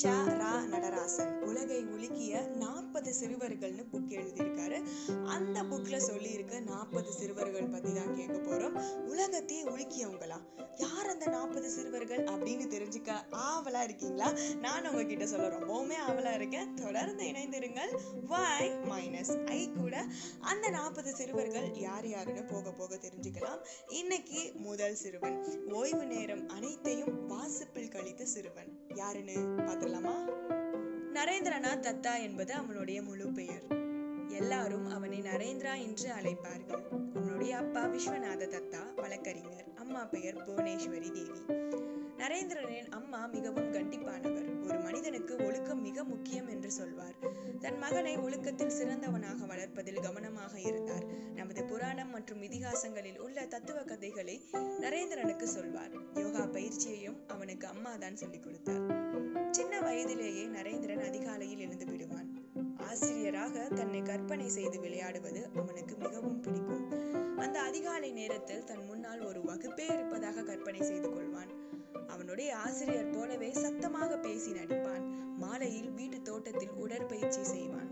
நிஷா ரா நடராசன். உலகை உலுக்கிய நாற்பது சிறுவர்கள்னு புக் எழுதியிருக்காரு. அந்த புக்ல சொல்லியிருக்க நாற்பது சிறுவர்கள் பத்தி தான் கேட்க போறோம். உலகத்தையே உலுக்கியவங்களா? யார் அந்த நாற்பது சிறுவர்கள் அப்படின்னு தெரிஞ்சுக்க ஆவலா இருக்கீங்களா? நான் உங்ககிட்ட சொல்ல ரொம்பவுமே ஆவலா இருக்கேன். தொடர்ந்து இணைந்திருங்கள். வாய் மைனஸ் கூட அந்த நாற்பது சிறுவர்கள் யார் யாருன்னு போக போக தெரிஞ்சுக்கலாம். இன்னைக்கு முதல் சிறுவன். ஓய்வு நேரம் அனைத்தையும் வாசிப்பில் கழித்த சிறுவன். யாருன்னு பார்த்துடலாமா? நரேந்திரநாத் தத்தா என்பது அவனுடைய முழு பெயர். எல்லாரும் அவனை நரேந்திரா என்று அழைப்பார்கள். அவனுடைய அப்பா விஸ்வநாத தத்தா வழக்கறிஞர். அம்மா பெயர் புவனேஸ்வரி தேவி. நரேந்திரனின் அம்மா மிகவும் கண்டிப்பானவர். ஒரு மனிதனுக்கு ஒழுக்கம் மிக முக்கியம் என்று சொல்வார். தன் மகனை ஒழுக்கத்தில் சிறந்தவனாக கற்பதில் கவனமாக இருந்தார். நமது புராணம் மற்றும் இதிகாசங்களில் உள்ள தத்துவ கதைகளை நரேந்திரனுக்கு சொல்வார். யோகா பயிற்சியையும் அவனுக்கு அம்மா தான் சொல்லிக் கொடுத்தார். சின்ன வயதிலேயே நரேந்திரன் அதிகாலையில் எழுந்து விடுவான். ஆசிரியராக தன்னை கற்பனை செய்து விளையாடுவது அவனுக்கு மிகவும் பிடிக்கும். அந்த அதிகாலை நேரத்தில் தன் முன்னால் ஒரு வகுப்பே இருப்பதாக கற்பனை செய்து கொள்வான். அவனுடைய ஆசிரியர் போலவே சத்தமாக பேசி நடிப்பான். மாலையில் வீட்டு தோட்டத்தில் உடற்பயிற்சி செய்வான்.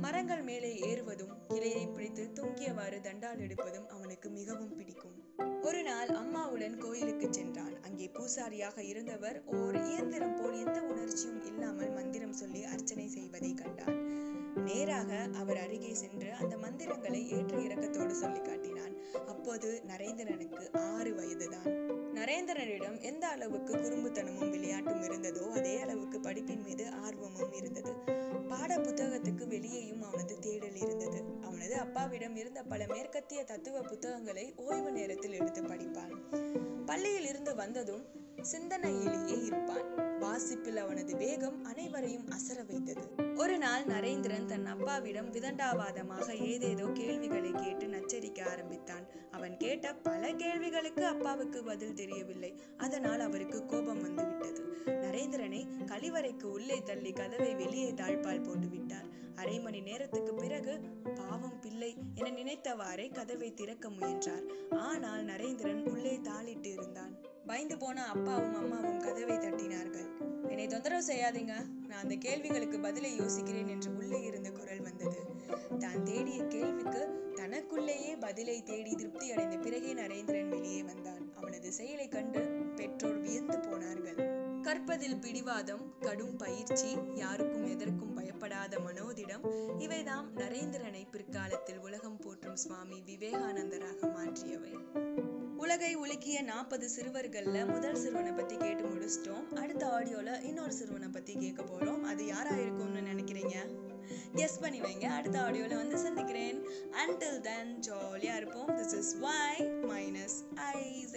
மரங்கள் மேலே ஏறுவதும் இலையை பிடித்து தொங்கியவாறு தண்டால் எடுப்பதும் அவனுக்கு மிகவும் பிடிக்கும். ஒரு நாள் அம்மாவுடன் கோயிலுக்கு சென்றான். அங்கே பூசாரியாக இருந்தவர் ஓர் இயந்திரம் போல் எந்த உணர்ச்சியும் இல்லாமல் மந்திரம் சொல்லி அர்ச்சனை செய்வதை கண்டான் நேராக அவர் அருகே சென்று அந்த மந்திரங்களை ஏற்ற இறக்கத்தோடு சொல்லி காட்டினான். அப்போது நரேந்திரனுக்கு ஆறு வயதுதான். நரேந்திரனிடம் எந்த அளவுக்கு குறும்புத்தனமும் விளையாட்டும் இருந்ததோ அதே அளவுக்கு படிப்பின் மீது ஆர்வமும் இருந்தது. பாட புத்தகத்துக்கு வெளியேயும் அவனது தேடல் இருந்தது. அவனது அப்பாவிடம் இருந்த பல மேற்கத்திய தத்துவ புத்தகங்களை ஓய்வு நேரத்தில் எடுத்து படிப்பான். பள்ளியில் இருந்து வந்ததும் சிந்தனையிலேயே இருப்பான். வாசிப்பில் அவனது வேகம் அனைவரையும் அசர வைத்தது. ஒரு நாள் நரேந்திரன் தன் அப்பாவிடம் விதண்டாவாதமாக ஏதேதோ கேள்விகளை கேட்டு நச்சரிக்க ஆரம்பித்தான். அவன் கேட்ட பல கேள்விகளுக்கு அப்பாவுக்கு பதில் தெரியவில்லை. அதனால் அவருக்கு கோபம் வந்துவிட்டது. நரேந்திரனை கழிவறைக்கு உள்ளே தள்ளி கதவை வெளியே தாழ்பால் போட்டுவிட்டார் அரை மணி நேரத்துக்கு பிறகு பாவம் பிள்ளை என நினைத்தவாறே கதவை திறக்க முயன்றார். ஆனால் நரேந்திரன் உள்ளே தாளிட்டு இருந்தான். பயந்து போன அப்பாவும் அம்மாவும் கதவை தட்டினார்கள். என்னை தொந்தரவு செய்யாதீங்க. நான் அந்த கேள்விகளுக்கு பதிலை யோசிக்கிறேன் என்று உள்ளே இருந்து குரல் வந்தது. தான் தேடிய கேள்விக்கு தனக்குள்ளேயே பதிலை தேடி திருப்தி அடைந்த பிறகே நரேந்திரன் வெளியே வந்தான். அவனது செயலை கண்டு பெற்றோர் வியந்து போனார்கள். கற்பதில் பிடிவாதம் கடும் பயிற்சி யாருக்கும் எதற்கும் பயப்படாத மனோதிடம் இவைதாம் நரேந்திரனை பிற்காலத்தில் உலகம் போற்றும் சுவாமி விவேகானந்தராக மாற்றியவை. உலகை உலுக்கிய நாற்பது சிறுவர்கள்ல முதல் சிறுவனை பத்தி கேட்டு முடிச்சிட்டோம். அடுத்த ஆடியோல இன்னொரு சிறுவனை பத்தி கேட்க போறோம். அது யாராக இருக்கும்னு நினைக்கிறீங்க? கெஸ் பண்ணி வைங்க. அடுத்த ஆடியோல வந்து சந்திக்கிறேன். அண்டில் தென் ஜாலியா இருப்போம். This is why minus ice